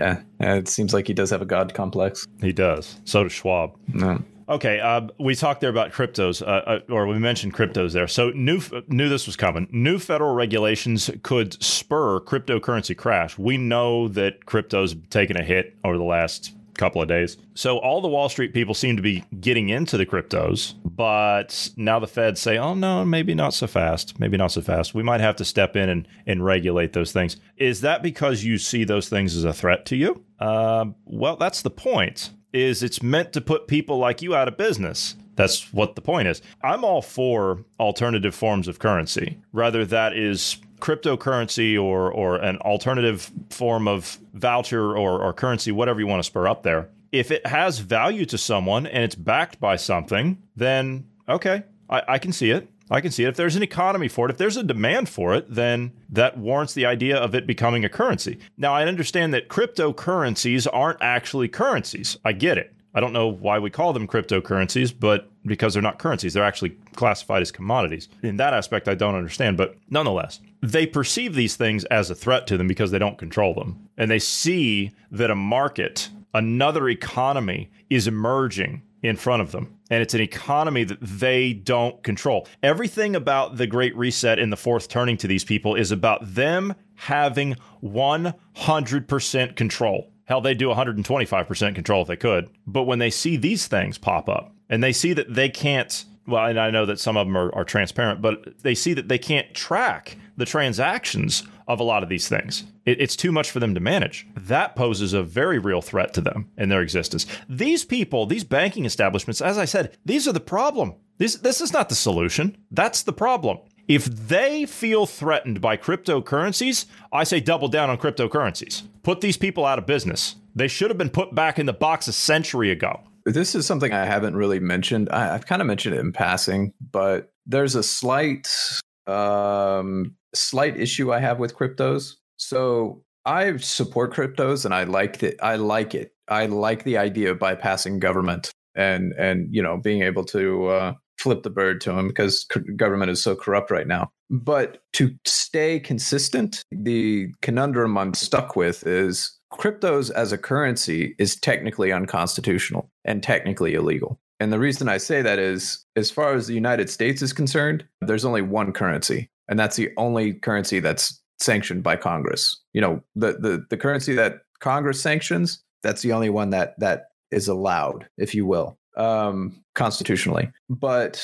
Yeah, it seems like he does have a God complex. He does. So does Schwab. No. Okay, uh, we talked there about cryptos, uh, uh, or we mentioned cryptos there. So new knew this was coming. New federal regulations could spur cryptocurrency crash. We know that crypto's taken a hit over the last couple of days. So all the Wall Street people seem to be getting into the cryptos, but now the Feds say, "Oh no, maybe not so fast. Maybe not so fast. We might have to step in and and regulate those things." Is that because you see those things as a threat to you? Uh, well, that's the point. Is it's meant to put people like you out of business. That's what the point is. I'm all for alternative forms of currency. Rather, that is cryptocurrency or or an alternative form of voucher or, or currency, whatever you want to spur up there, if it has value to someone and it's backed by something, then okay, I, I can see it. I can see it. If there's an economy for it, if there's a demand for it, then that warrants the idea of it becoming a currency. Now, I understand that cryptocurrencies aren't actually currencies. I get it. I don't know why we call them cryptocurrencies, but because they're not currencies, they're actually classified as commodities. In that aspect, I don't understand, but nonetheless, they perceive these things as a threat to them because they don't control them. And they see that a market, another economy, is emerging in front of them. And it's an economy that they don't control. Everything about the Great Reset and the fourth turning to these people is about them having 100% control. Hell, they'd do 125% control if they could. But when they see these things pop up and they see that they can't, well, and I know that some of them are, are transparent, but they see that they can't track the transactions of a lot of these things. It, it's too much for them to manage. That poses a very real threat to them and their existence. These people, these banking establishments, as I said, these are the problem. This, this is not the solution. That's the problem. If they feel threatened by cryptocurrencies, I say double down on cryptocurrencies. Put these people out of business. They should have been put back in the box a century ago. This is something I haven't really mentioned. I, have kind of mentioned it in passing, but there's a slight, um, slight issue I have with cryptos. So I support cryptos and I like that. I like it. I like the idea of bypassing government and and you know being able to uh, flip the bird to them because government is so corrupt right now. But to stay consistent, the conundrum I'm stuck with is cryptos as a currency is technically unconstitutional and technically illegal. And the reason I say that is, as far as the United States is concerned, there's only one currency, and that's the only currency that's sanctioned by Congress. You know, the the the currency that Congress sanctions, that's the only one that that is allowed, if you will, um, constitutionally. But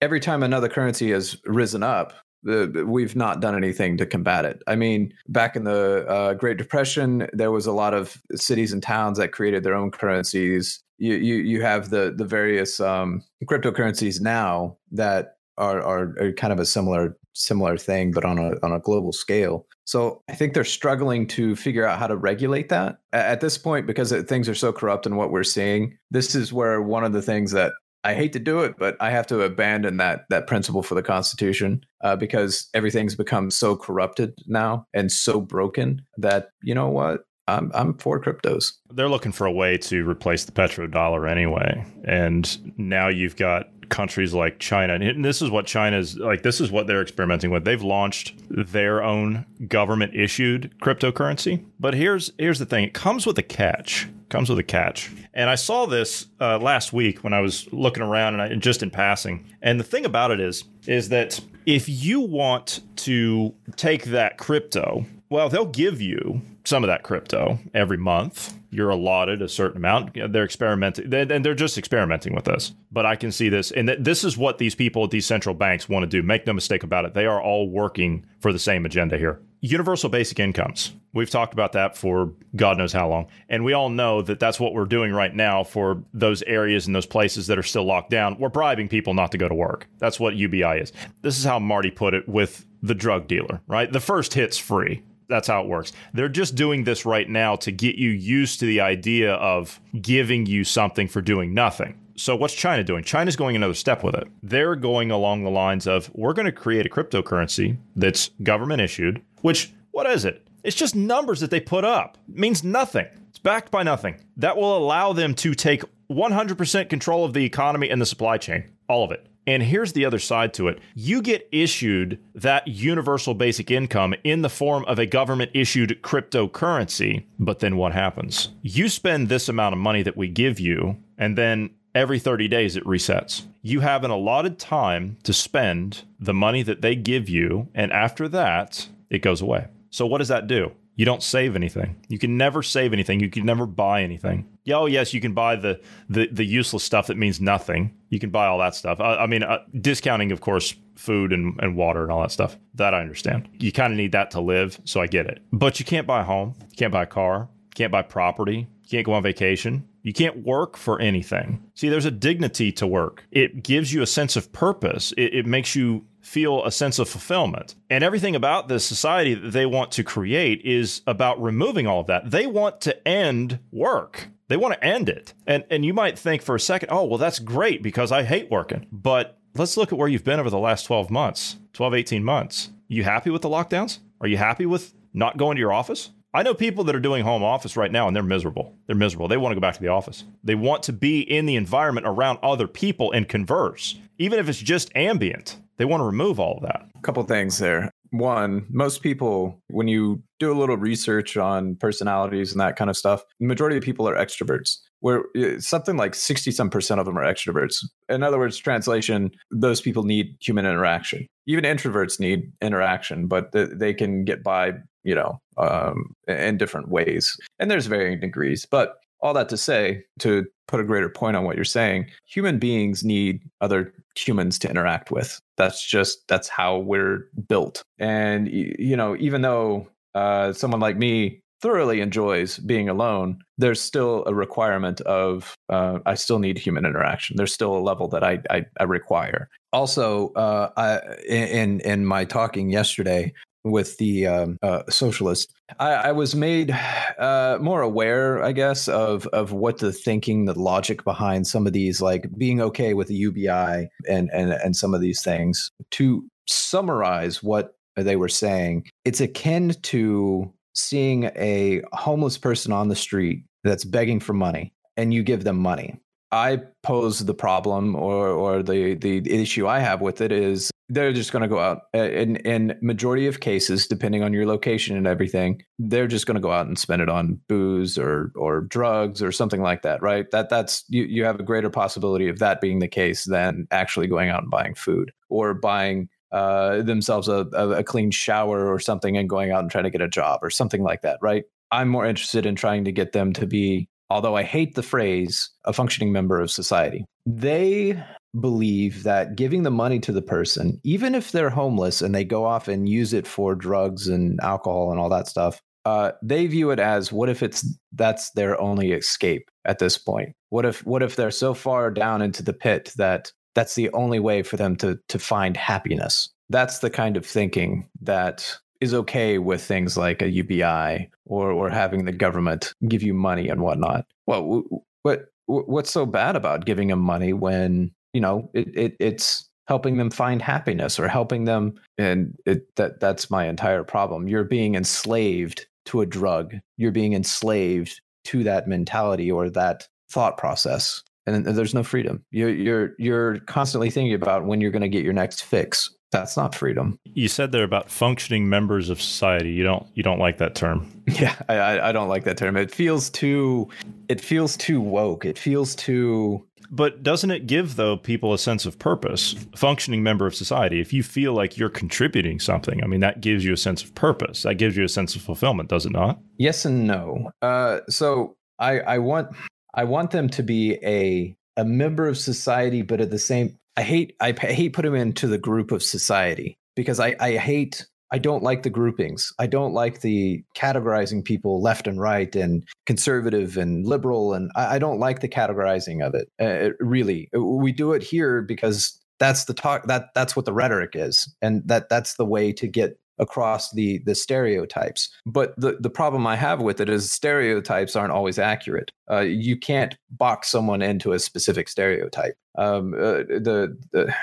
every time another currency has risen up, we've not done anything to combat it. I mean, back in the uh, Great Depression, there was a lot of cities and towns that created their own currencies. You you, you have the the various um, cryptocurrencies now that are, are, are kind of a similar similar thing, but on a on a global scale. So I think they're struggling to figure out how to regulate that at this point because things are so corrupt in what we're seeing. This is where one of the things that I hate to do it, but I have to abandon that that principle for the Constitution uh, because everything's become so corrupted now and so broken that you know what I'm I'm for cryptos. They're looking for a way to replace the petrodollar anyway, and now you've got countries like China, and this is what China's like. This is what they're experimenting with. They've launched their own government issued cryptocurrency. But here's here's the thing: it comes with a catch. Comes with a catch. And I saw this uh, last week when I was looking around and I, just in passing. And the thing about it is, is that if you want to take that crypto, well, they'll give you some of that crypto every month. You're allotted a certain amount. They're experimenting, and they're just experimenting with this. But I can see this, and this is what these people at these central banks want to do. Make no mistake about it; they are all working for the same agenda here. Universal basic incomes. We've talked about that for God knows how long, and we all know that that's what we're doing right now for those areas and those places that are still locked down. We're bribing people not to go to work. That's what UBI is. This is how Marty put it with the drug dealer, right? The first hit's free that's how it works. They're just doing this right now to get you used to the idea of giving you something for doing nothing. So what's China doing? China's going another step with it. They're going along the lines of we're going to create a cryptocurrency that's government issued, which what is it? It's just numbers that they put up. It means nothing. It's backed by nothing. That will allow them to take 100% control of the economy and the supply chain. All of it. And here's the other side to it you get issued that universal basic income in the form of a government issued cryptocurrency. But then what happens? You spend this amount of money that we give you, and then every 30 days it resets. You have an allotted time to spend the money that they give you, and after that, it goes away. So, what does that do? You don't save anything. You can never save anything. You can never buy anything. Yeah, oh yes, you can buy the the, the useless stuff that means nothing. You can buy all that stuff. I, I mean, uh, discounting, of course, food and, and water and all that stuff. That I understand. You kind of need that to live, so I get it. But you can't buy a home. You can't buy a car. You can't buy property. You can't go on vacation. You can't work for anything. See, there's a dignity to work. It gives you a sense of purpose. It, it makes you feel a sense of fulfillment. And everything about this society that they want to create is about removing all of that. They want to end work. They want to end it. And and you might think for a second, "Oh, well that's great because I hate working." But let's look at where you've been over the last 12 months, 12 18 months. You happy with the lockdowns? Are you happy with not going to your office? I know people that are doing home office right now and they're miserable. They're miserable. They want to go back to the office. They want to be in the environment around other people and converse, even if it's just ambient. They want to remove all of that. A couple things there. One, most people, when you do a little research on personalities and that kind of stuff, the majority of people are extroverts. Where uh, something like 60 some percent of them are extroverts. In other words, translation, those people need human interaction. Even introverts need interaction, but they can get by, you know, um, in different ways. And there's varying degrees. But all that to say, to put a greater point on what you're saying, human beings need other humans to interact with. That's just that's how we're built. And you know, even though uh, someone like me thoroughly enjoys being alone, there's still a requirement of uh, I still need human interaction. There's still a level that I I, I require. Also, uh, I, in in my talking yesterday, with the um, uh, socialist. I, I, was made uh, more aware, I guess, of of what the thinking, the logic behind some of these, like being okay with the UBI and and and some of these things. To summarize what they were saying, it's akin to seeing a homeless person on the street that's begging for money and you give them money. I pose the problem or or the the issue I have with it is they're just going to go out in in majority of cases depending on your location and everything they're just going to go out and spend it on booze or or drugs or something like that right? That that's you you have a greater possibility of that being the case than actually going out and buying food or buying uh, themselves a, a clean shower or something and going out and trying to get a job or something like that right? I'm more interested in trying to get them to be although i hate the phrase a functioning member of society they believe that giving the money to the person, even if they're homeless and they go off and use it for drugs and alcohol and all that stuff, uh, they view it as what if it's that's their only escape at this point? What if what if they're so far down into the pit that that's the only way for them to to find happiness? That's the kind of thinking that is okay with things like a UBI or or having the government give you money and whatnot. Well, what what's so bad about giving them money when you know it, it it's helping them find happiness or helping them and it, that that's my entire problem. You're being enslaved to a drug. You're being enslaved to that mentality or that thought process and there's no freedom. You're you're you're constantly thinking about when you're going to get your next fix that's not freedom you said they're about functioning members of society you don't you don't like that term yeah i i don't like that term it feels too it feels too woke it feels too but doesn't it give though people a sense of purpose? Functioning member of society. If you feel like you're contributing something, I mean that gives you a sense of purpose. That gives you a sense of fulfillment, does it not? Yes and no. Uh, so I, I want I want them to be a a member of society, but at the same I hate I hate put them into the group of society because I, I hate I don't like the groupings. I don't like the categorizing people left and right and conservative and liberal. And I, I don't like the categorizing of it. Uh, really, we do it here because that's the talk. That that's what the rhetoric is, and that that's the way to get across the the stereotypes. But the the problem I have with it is stereotypes aren't always accurate. Uh, you can't box someone into a specific stereotype. Um, uh, the the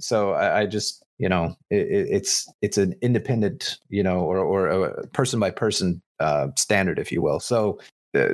so I, I just you know it, it's it's an independent you know or or a person by person uh, standard if you will so uh,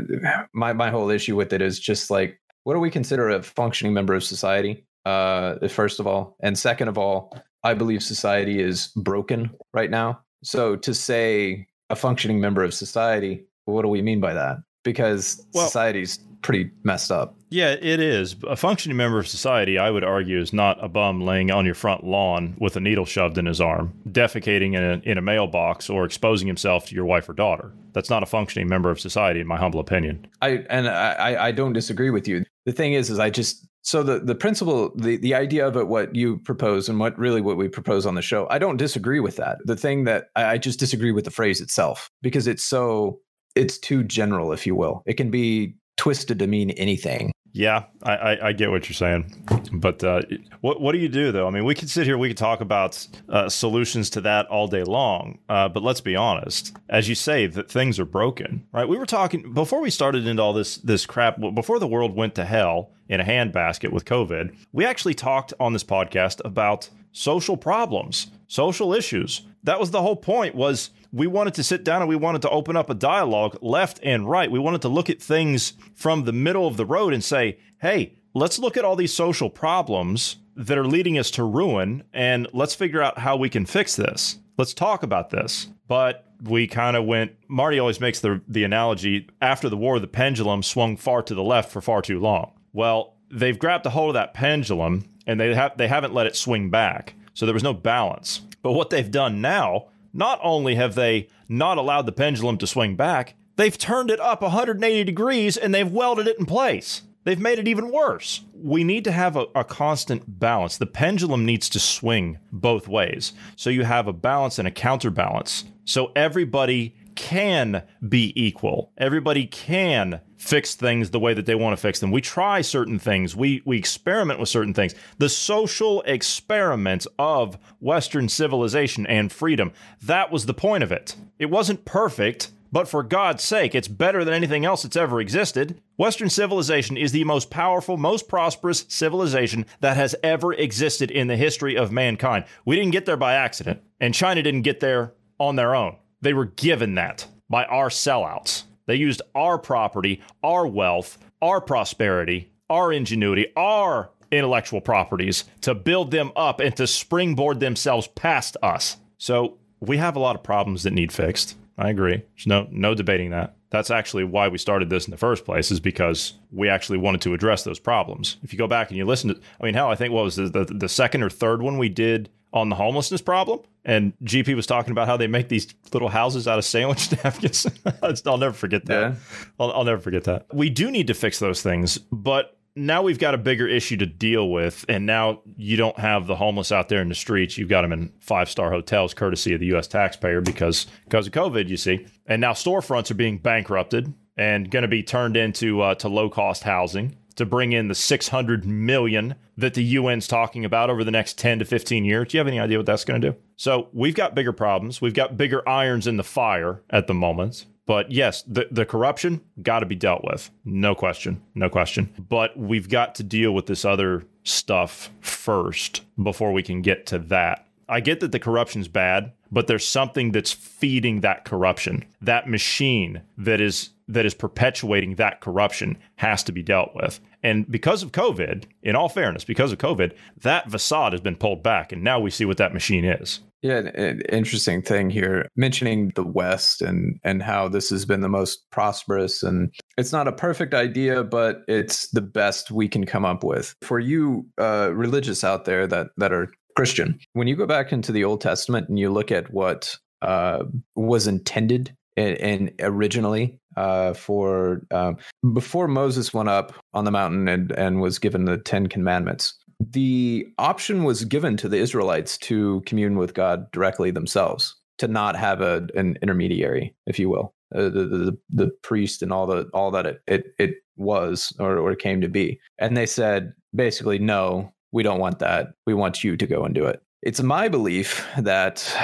my my whole issue with it is just like what do we consider a functioning member of society uh, first of all and second of all i believe society is broken right now so to say a functioning member of society what do we mean by that because well, society's pretty messed up. Yeah, it is. A functioning member of society, I would argue, is not a bum laying on your front lawn with a needle shoved in his arm, defecating in a, in a mailbox, or exposing himself to your wife or daughter. That's not a functioning member of society, in my humble opinion. I and I, I don't disagree with you. The thing is, is I just so the the principle, the the idea of it, what you propose, and what really what we propose on the show, I don't disagree with that. The thing that I, I just disagree with the phrase itself because it's so it's too general, if you will. It can be twisted to mean anything. Yeah, I, I, I, get what you're saying, but uh, what what do you do though? I mean, we could sit here, we could talk about uh, solutions to that all day long, uh, but let's be honest. As you say, that things are broken, right? We were talking before we started into all this this crap. Before the world went to hell in a handbasket with COVID, we actually talked on this podcast about social problems, social issues. That was the whole point. Was we wanted to sit down and we wanted to open up a dialogue left and right. We wanted to look at things from the middle of the road and say, hey, let's look at all these social problems that are leading us to ruin and let's figure out how we can fix this. Let's talk about this. But we kind of went, Marty always makes the, the analogy after the war, the pendulum swung far to the left for far too long. Well, they've grabbed a hold of that pendulum and they, have, they haven't let it swing back. So there was no balance. But what they've done now not only have they not allowed the pendulum to swing back, they've turned it up 180 degrees and they've welded it in place. They've made it even worse. We need to have a, a, constant balance. The pendulum needs to swing both ways. So you have a balance and a counterbalance. So everybody can be equal. Everybody can fix things the way that they want to fix them. We try certain things. We we experiment with certain things. The social experiment of western civilization and freedom. That was the point of it. It wasn't perfect, but for God's sake, it's better than anything else that's ever existed. Western civilization is the most powerful, most prosperous civilization that has ever existed in the history of mankind. We didn't get there by accident, and China didn't get there on their own. They were given that. by our sellouts. They used our property, our wealth, our prosperity, our ingenuity, our intellectual properties to build them up and to springboard themselves past us. So we have a lot of problems that need fixed. I agree. There's no no debating that. That's actually why we started this in the first place, is because we actually wanted to address those problems. If you go back and you listen to, I mean, hell, I think what was the, the, the second or third one we did on the homelessness problem, and GP was talking about how they make these little houses out of sandwich napkins. I'll never forget that. Yeah. I'll, I'll never forget that. We do need to fix those things, but now we've got a bigger issue to deal with, and now you don't have the homeless out there in the streets. You've got them in five star hotels, courtesy of the U.S. taxpayer, because because of COVID. You see, and now storefronts are being bankrupted and going to be turned into uh, to low cost housing to bring in the 600 million that the UN's talking about over the next 10 to 15 years. Do you have any idea what that's going to do? So we've got bigger problems. We've got bigger irons in the fire at the moment. But yes, the, the corruption got to be dealt with. No question. No question. But we've got to deal with this other stuff first before we can get to that. I get that the corruption's bad, but there's something that's feeding that corruption. That machine that is that is perpetuating that corruption has to be dealt with. And because of COVID, in all fairness, because of COVID, that facade has been pulled back and now we see what that machine is. Yeah, an interesting thing here mentioning the West and and how this has been the most prosperous and it's not a perfect idea, but it's the best we can come up with. For you uh, religious out there that that are Christian, when you go back into the Old Testament and you look at what uh, was intended and, and originally uh, for um, before Moses went up on the mountain and and was given the Ten Commandments the option was given to the Israelites to commune with God directly themselves, to not have a, an intermediary, if you will, uh, the, the, the priest and all the all that it it, it was or, or came to be. And they said basically, no, we don't want that. We want you to go and do it. It's my belief that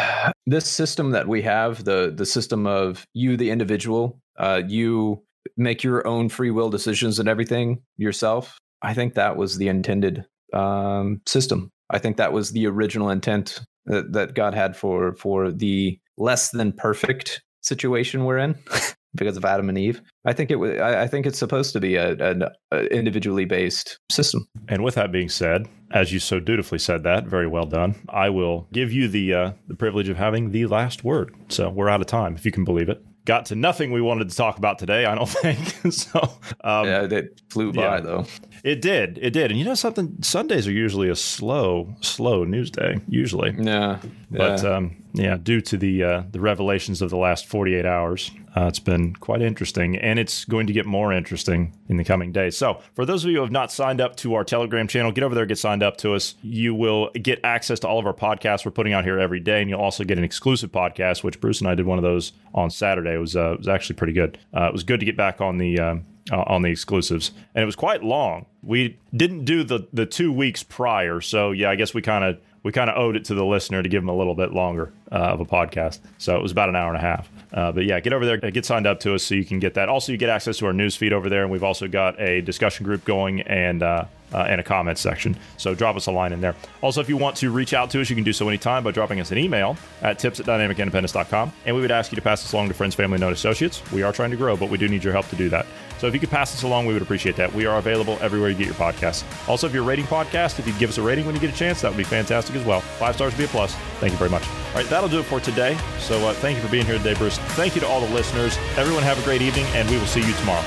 this system that we have, the the system of you, the individual, uh, you make your own free will decisions and everything yourself. I think that was the intended um, system. I think that was the original intent that, that God had for for the less than perfect situation we're in because of Adam and Eve. I think it was. I think it's supposed to be a, an individually based system. And with that being said, as you so dutifully said that, very well done. I will give you the uh, the privilege of having the last word. So we're out of time, if you can believe it got to nothing we wanted to talk about today. I don't think so. Um, yeah, it flew by yeah. though. It did. It did. And you know something? Sundays are usually a slow, slow news day. Usually. Yeah. But yeah, um, yeah due to the uh, the revelations of the last 48 hours, uh, it's been quite interesting, and it's going to get more interesting in the coming days. So, for those of you who have not signed up to our Telegram channel, get over there, get signed up to us. You will get access to all of our podcasts we're putting out here every day, and you'll also get an exclusive podcast, which Bruce and I did one of those on Saturday. It was uh, it was actually pretty good. Uh, it was good to get back on the um, uh, on the exclusives, and it was quite long. We didn't do the the two weeks prior, so yeah, I guess we kind of we kind of owed it to the listener to give them a little bit longer uh, of a podcast. So it was about an hour and a half. Uh, but yeah, get over there, get signed up to us so you can get that. Also, you get access to our news feed over there, and we've also got a discussion group going and uh, uh, and a comments section. So drop us a line in there. Also, if you want to reach out to us, you can do so anytime by dropping us an email at tips at dynamicindependence.com. And we would ask you to pass this along to friends, family, and associates. We are trying to grow, but we do need your help to do that. So if you could pass this along, we would appreciate that. We are available everywhere you get your podcasts. Also, if you're rating podcast, if you'd give us a rating when you get a chance, that would be fantastic as well. Five stars would be a plus. Thank you very much. All right, that'll do it for today. So uh, thank you for being here today, Bruce. Thank you to all the listeners. Everyone have a great evening, and we will see you tomorrow.